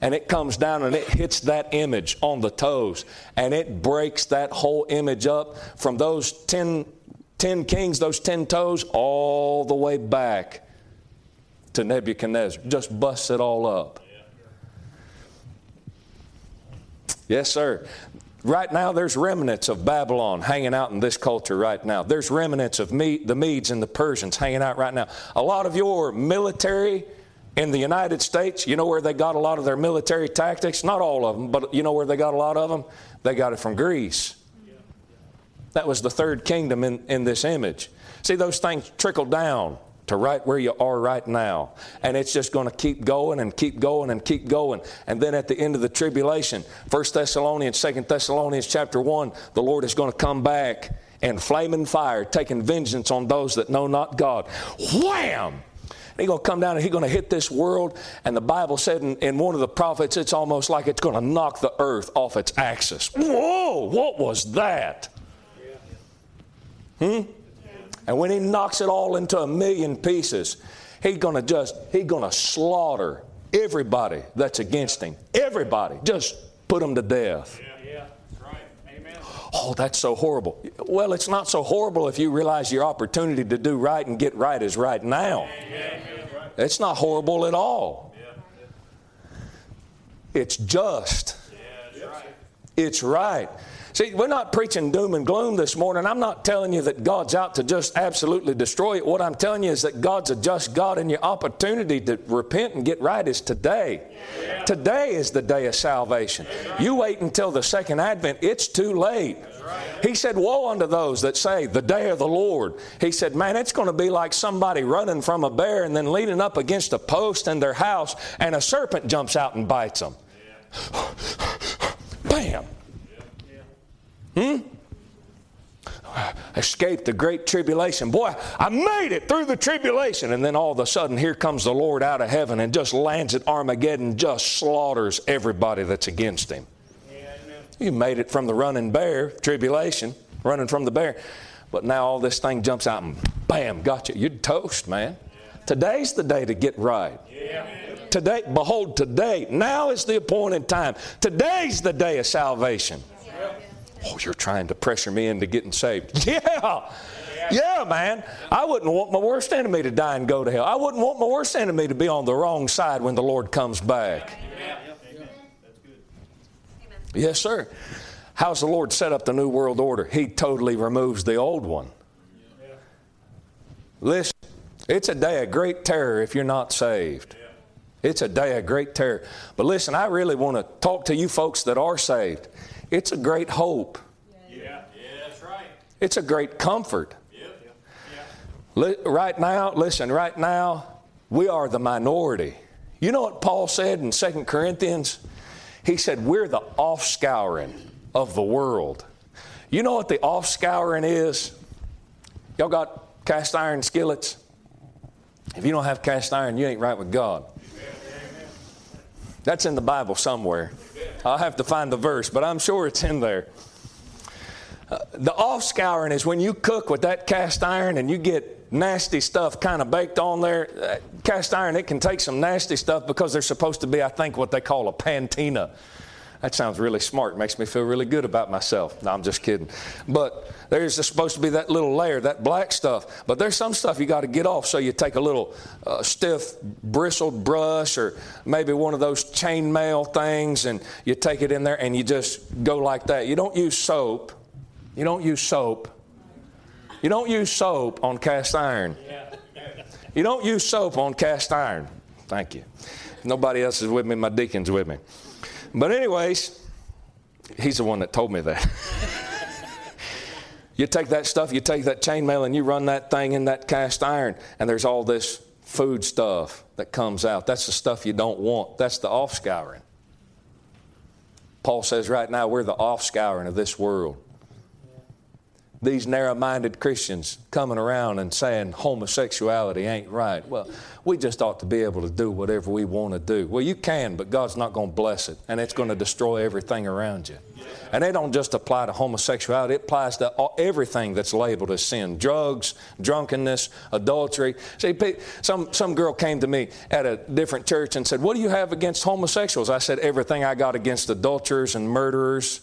And it comes down and it hits that image on the toes. And it breaks that whole image up from those ten, ten kings, those ten toes, all the way back to Nebuchadnezzar. Just busts it all up. Yes, sir. Right now, there's remnants of Babylon hanging out in this culture right now. There's remnants of me, the Medes and the Persians hanging out right now. A lot of your military in the United States, you know where they got a lot of their military tactics? Not all of them, but you know where they got a lot of them? They got it from Greece. That was the third kingdom in, in this image. See, those things trickle down to right where you are right now. And it's just going to keep going and keep going and keep going. And then at the end of the tribulation, 1 Thessalonians, 2 Thessalonians chapter 1, the Lord is going to come back and flaming fire, taking vengeance on those that know not God. Wham! He's going to come down and he's going to hit this world. And the Bible said in, in one of the prophets, it's almost like it's going to knock the earth off its axis. Whoa, what was that? Hmm? And when he knocks it all into a million pieces, he's to just, he's to slaughter everybody that's against him. Everybody. Just put them to death. Yeah, yeah. That's right. Amen. Oh, that's so horrible. Well, it's not so horrible if you realize your opportunity to do right and get right is right now. It's not horrible at all. It's just. It's right. See, we're not preaching doom and gloom this morning. I'm not telling you that God's out to just absolutely destroy it. What I'm telling you is that God's a just God, and your opportunity to repent and get right is today. Yeah. Today is the day of salvation. Right. You wait until the second advent, it's too late. Right. He said, Woe unto those that say, The day of the Lord. He said, Man, it's going to be like somebody running from a bear and then leaning up against a post in their house, and a serpent jumps out and bites them. Yeah. [sighs] Bam! Hmm? Escaped the great tribulation. Boy, I made it through the tribulation. And then all of a sudden, here comes the Lord out of heaven and just lands at Armageddon, just slaughters everybody that's against him. You made it from the running bear, tribulation, running from the bear. But now all this thing jumps out and bam, got you. You're toast, man. Today's the day to get right. Today, behold, today, now is the appointed time. Today's the day of salvation. Oh, you're trying to pressure me into getting saved. [laughs] Yeah. Yeah, man. I wouldn't want my worst enemy to die and go to hell. I wouldn't want my worst enemy to be on the wrong side when the Lord comes back. Yes, sir. How's the Lord set up the new world order? He totally removes the old one. Listen, it's a day of great terror if you're not saved. It's a day of great terror. But listen, I really want to talk to you folks that are saved. It's a great hope. Yeah, yeah that's right. It's a great comfort. Yep. Yeah. Right now, listen, right now, we are the minority. You know what Paul said in 2 Corinthians? He said, We're the offscouring of the world. You know what the offscouring is? Y'all got cast iron skillets? If you don't have cast iron, you ain't right with God. That's in the Bible somewhere. I'll have to find the verse, but I'm sure it's in there. Uh, the off scouring is when you cook with that cast iron and you get nasty stuff kind of baked on there. Uh, cast iron, it can take some nasty stuff because there's supposed to be, I think, what they call a patina that sounds really smart. Makes me feel really good about myself. No, I'm just kidding. But there's supposed to be that little layer, that black stuff. But there's some stuff you got to get off. So you take a little uh, stiff bristled brush or maybe one of those chainmail things and you take it in there and you just go like that. You don't use soap. You don't use soap. You don't use soap on cast iron. You don't use soap on cast iron. Thank you. Nobody else is with me. My deacon's with me. But, anyways, he's the one that told me that. you take that stuff, you take that chainmail, and you run that thing in that cast iron, and there's all this food stuff that comes out. That's the stuff you don't want. That's the off scouring. Paul says right now we're the off scouring of this world these narrow minded Christians coming around and saying homosexuality ain't right. Well, we just ought to be able to do whatever we want to do. Well, you can, but God's not going to bless it, and it's going to destroy everything around you. And it don't just apply to homosexuality, it applies to everything that's labeled as sin drugs, drunkenness, adultery. See, some, some girl came to me at a different church and said, What do you have against homosexuals? I said, Everything I got against adulterers and murderers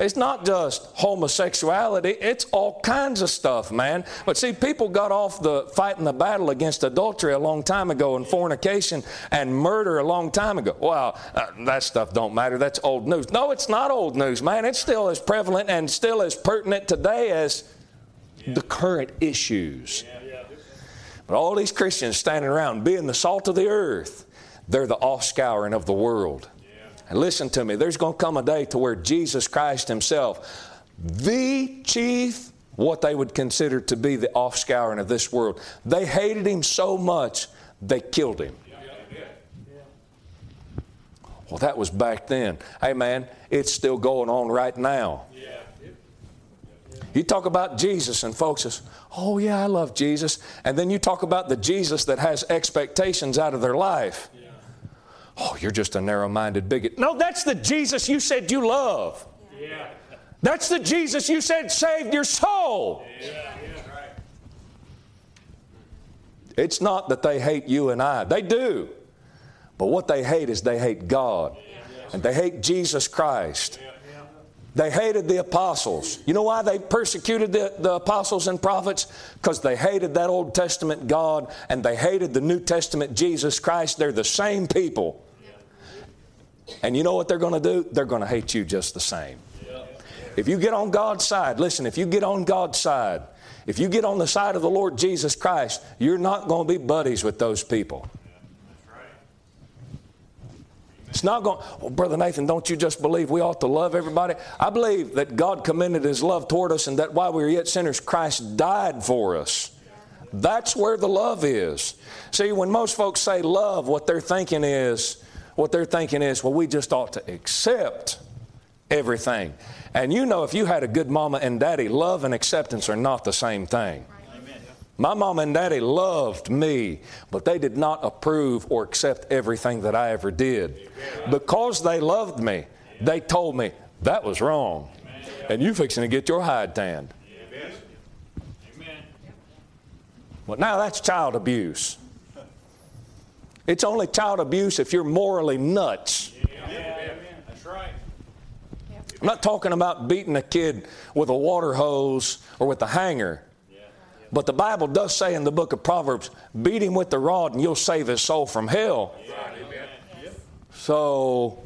it's not just homosexuality, it's all kinds of stuff, man. But see, people got off the fighting the battle against adultery a long time ago and fornication and murder a long time ago. Well, uh, that stuff don't matter. That's old news. No, it's not old news, man. It's still as prevalent and still as pertinent today as the current issues. But all these Christians standing around being the salt of the earth, they're the offscouring of the world. And listen to me, there's going to come a day to where Jesus Christ Himself, the chief, what they would consider to be the offscouring of this world, they hated Him so much, they killed Him. Well, that was back then. Hey, man, it's still going on right now. You talk about Jesus, and folks says, "Oh yeah, I love Jesus," and then you talk about the Jesus that has expectations out of their life. Oh, you're just a narrow minded bigot. No, that's the Jesus you said you love. Yeah. That's the Jesus you said saved your soul. Yeah. It's not that they hate you and I, they do. But what they hate is they hate God and they hate Jesus Christ. They hated the apostles. You know why they persecuted the, the apostles and prophets? Because they hated that Old Testament God and they hated the New Testament Jesus Christ. They're the same people. And you know what they're going to do? They're going to hate you just the same. If you get on God's side, listen, if you get on God's side, if you get on the side of the Lord Jesus Christ, you're not going to be buddies with those people. It's not going, well, oh, Brother Nathan, don't you just believe we ought to love everybody? I believe that God commended His love toward us and that while we were yet sinners, Christ died for us. That's where the love is. See, when most folks say love, what they're thinking is, what they're thinking is, well, we just ought to accept everything. And you know, if you had a good mama and daddy, love and acceptance are not the same thing. My mom and daddy loved me, but they did not approve or accept everything that I ever did. Because they loved me, they told me that was wrong. And you fixing to get your hide tanned. Well, now that's child abuse. It's only child abuse if you're morally nuts. Yeah. That's right. I'm not talking about beating a kid with a water hose or with a hanger. But the Bible does say in the book of Proverbs, beat him with the rod and you'll save his soul from hell. So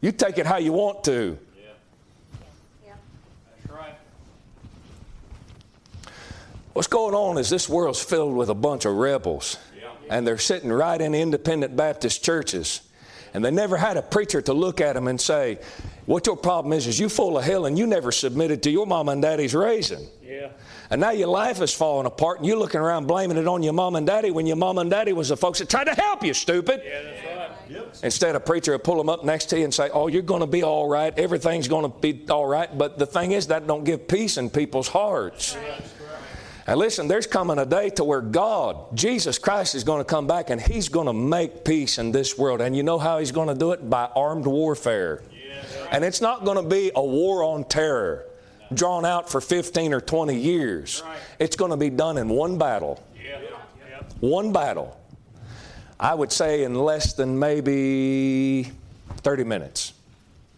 you take it how you want to. yeah that's right What's going on is this world's filled with a bunch of rebels and they're sitting right in independent Baptist churches. And they never had a preacher to look at them and say, What your problem is, is you full of hell and you never submitted to your mom and daddy's raising. Yeah. And now your life is falling apart and you're looking around blaming it on your mom and daddy when your mom and daddy was the folks that tried to help you, stupid. Yeah, that's right. Yep. Instead, a preacher would pull them up next to you and say, Oh, you're going to be all right. Everything's going to be all right. But the thing is, that don't give peace in people's hearts. And listen, there's coming a day to where God, Jesus Christ, is going to come back and He's going to make peace in this world. And you know how He's going to do it? By armed warfare. And it's not going to be a war on terror drawn out for 15 or 20 years. It's going to be done in one battle. One battle. I would say in less than maybe 30 minutes,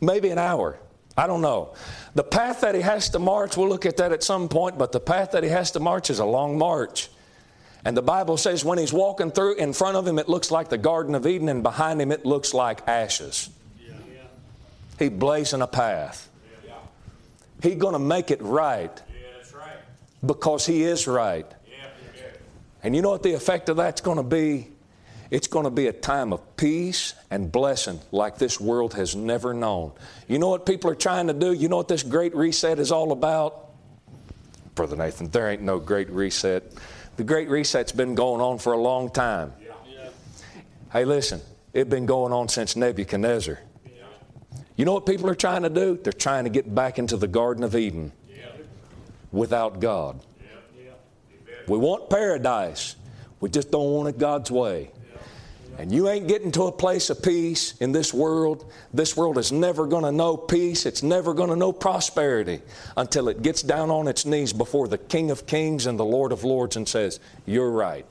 maybe an hour. I don't know. The path that he has to march, we'll look at that at some point, but the path that he has to march is a long march. And the Bible says when he's walking through, in front of him it looks like the Garden of Eden, and behind him it looks like ashes. Yeah. He's blazing a path. Yeah. He's going to make it right, yeah, right, because he is right. And you know what the effect of that's going to be? It's going to be a time of peace and blessing like this world has never known. You know what people are trying to do? You know what this great reset is all about? Brother Nathan, there ain't no great reset. The great reset's been going on for a long time. Yeah. Hey, listen, it's been going on since Nebuchadnezzar. Yeah. You know what people are trying to do? They're trying to get back into the Garden of Eden yeah. without God. We want paradise. We just don't want it God's way. And you ain't getting to a place of peace in this world. This world is never going to know peace. It's never going to know prosperity until it gets down on its knees before the King of Kings and the Lord of Lords and says, You're right.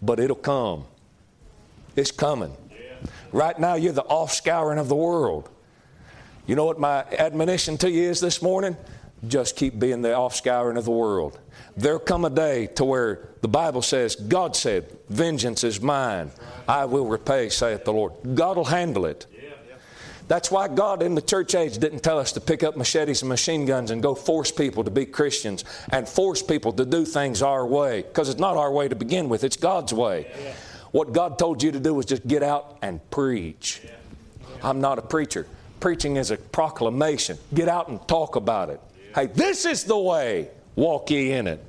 But it'll come. It's coming. Right now, you're the offscouring of the world. You know what my admonition to you is this morning? Just keep being the offscouring of the world. There'll come a day to where the Bible says, God said, Vengeance is mine. I will repay, saith the Lord. God will handle it. That's why God in the church age didn't tell us to pick up machetes and machine guns and go force people to be Christians and force people to do things our way, because it's not our way to begin with, it's God's way. What God told you to do was just get out and preach. I'm not a preacher. Preaching is a proclamation. Get out and talk about it. Hey, this is the way. Walk ye in it.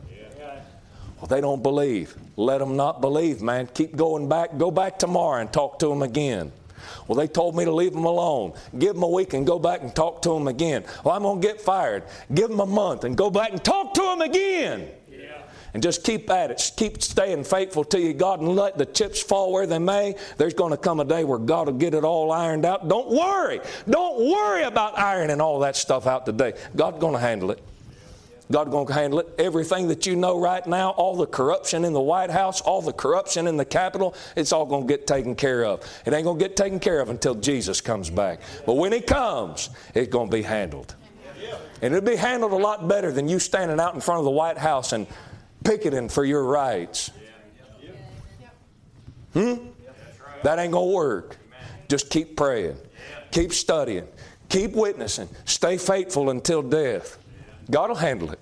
Well, they don't believe. Let them not believe, man. Keep going back. Go back tomorrow and talk to them again. Well, they told me to leave them alone. Give them a week and go back and talk to them again. Well, I'm going to get fired. Give them a month and go back and talk to them again. And just keep at it. Keep staying faithful to you, God, and let the chips fall where they may. There's going to come a day where God will get it all ironed out. Don't worry. Don't worry about ironing all that stuff out today. God's going to handle it. God's going to handle it. Everything that you know right now, all the corruption in the White House, all the corruption in the Capitol, it's all going to get taken care of. It ain't going to get taken care of until Jesus comes back. But when He comes, it's going to be handled. And it'll be handled a lot better than you standing out in front of the White House and picketing for your rights. Hmm? That ain't going to work. Just keep praying, keep studying, keep witnessing, stay faithful until death. God will handle it.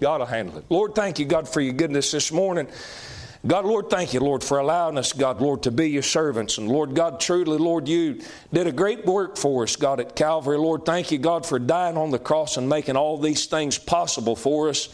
God will handle it. Lord, thank you, God, for your goodness this morning. God, Lord, thank you, Lord, for allowing us, God, Lord, to be your servants. And Lord, God, truly, Lord, you did a great work for us, God, at Calvary. Lord, thank you, God, for dying on the cross and making all these things possible for us.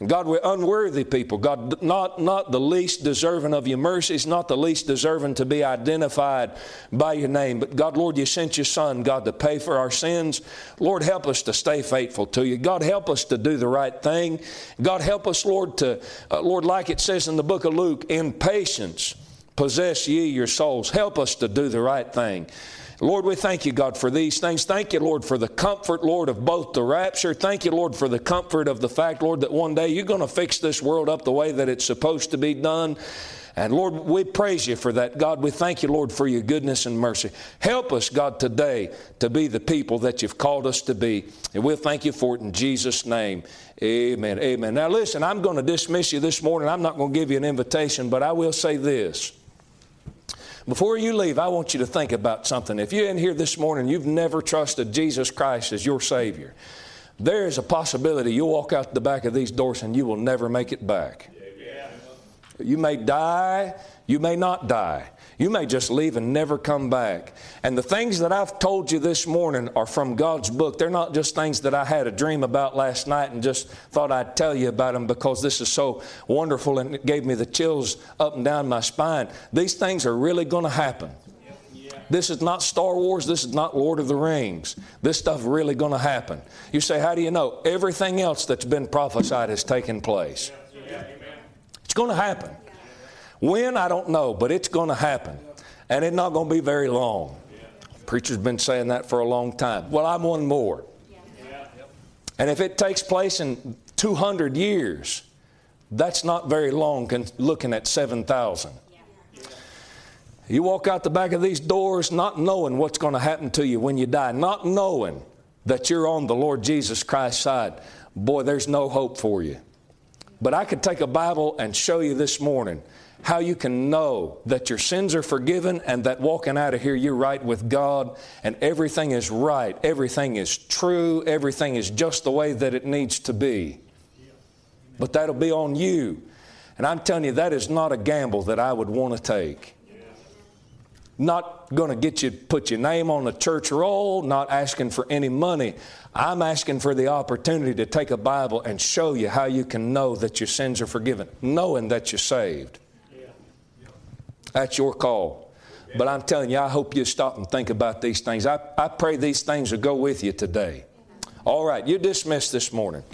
And God, we're unworthy people. God, not, not the least deserving of your mercies, not the least deserving to be identified by your name. But God, Lord, you sent your Son, God, to pay for our sins. Lord, help us to stay faithful to you. God, help us to do the right thing. God, help us, Lord, to, uh, Lord, like it says in the book of Luke, in patience possess ye your souls. Help us to do the right thing. Lord, we thank you, God, for these things. Thank you, Lord, for the comfort, Lord, of both the rapture. Thank you, Lord, for the comfort of the fact, Lord, that one day you're going to fix this world up the way that it's supposed to be done. And Lord, we praise you for that. God, we thank you, Lord, for your goodness and mercy. Help us, God, today to be the people that you've called us to be. And we'll thank you for it in Jesus' name. Amen. Amen. Now, listen, I'm going to dismiss you this morning. I'm not going to give you an invitation, but I will say this. Before you leave, I want you to think about something. If you're in here this morning, you've never trusted Jesus Christ as your Savior, there is a possibility you'll walk out the back of these doors and you will never make it back. You may die, you may not die. You may just leave and never come back. And the things that I've told you this morning are from God's book. They're not just things that I had a dream about last night and just thought I'd tell you about them because this is so wonderful and it gave me the chills up and down my spine. These things are really going to happen. This is not Star Wars. This is not Lord of the Rings. This stuff really going to happen. You say, how do you know? Everything else that's been prophesied has taken place. It's going to happen. When, I don't know, but it's going to happen. And it's not going to be very long. Preacher's been saying that for a long time. Well, I'm one more. And if it takes place in 200 years, that's not very long looking at 7,000. You walk out the back of these doors not knowing what's going to happen to you when you die, not knowing that you're on the Lord Jesus Christ's side. Boy, there's no hope for you. But I could take a Bible and show you this morning how you can know that your sins are forgiven and that walking out of here you're right with God and everything is right, everything is true, everything is just the way that it needs to be. but that'll be on you. And I'm telling you, that is not a gamble that I would want to take. Not going to get you put your name on the church roll, not asking for any money. I'm asking for the opportunity to take a Bible and show you how you can know that your sins are forgiven, knowing that you're saved. That's your call. But I'm telling you, I hope you stop and think about these things. I, I pray these things will go with you today. All right, you're dismissed this morning.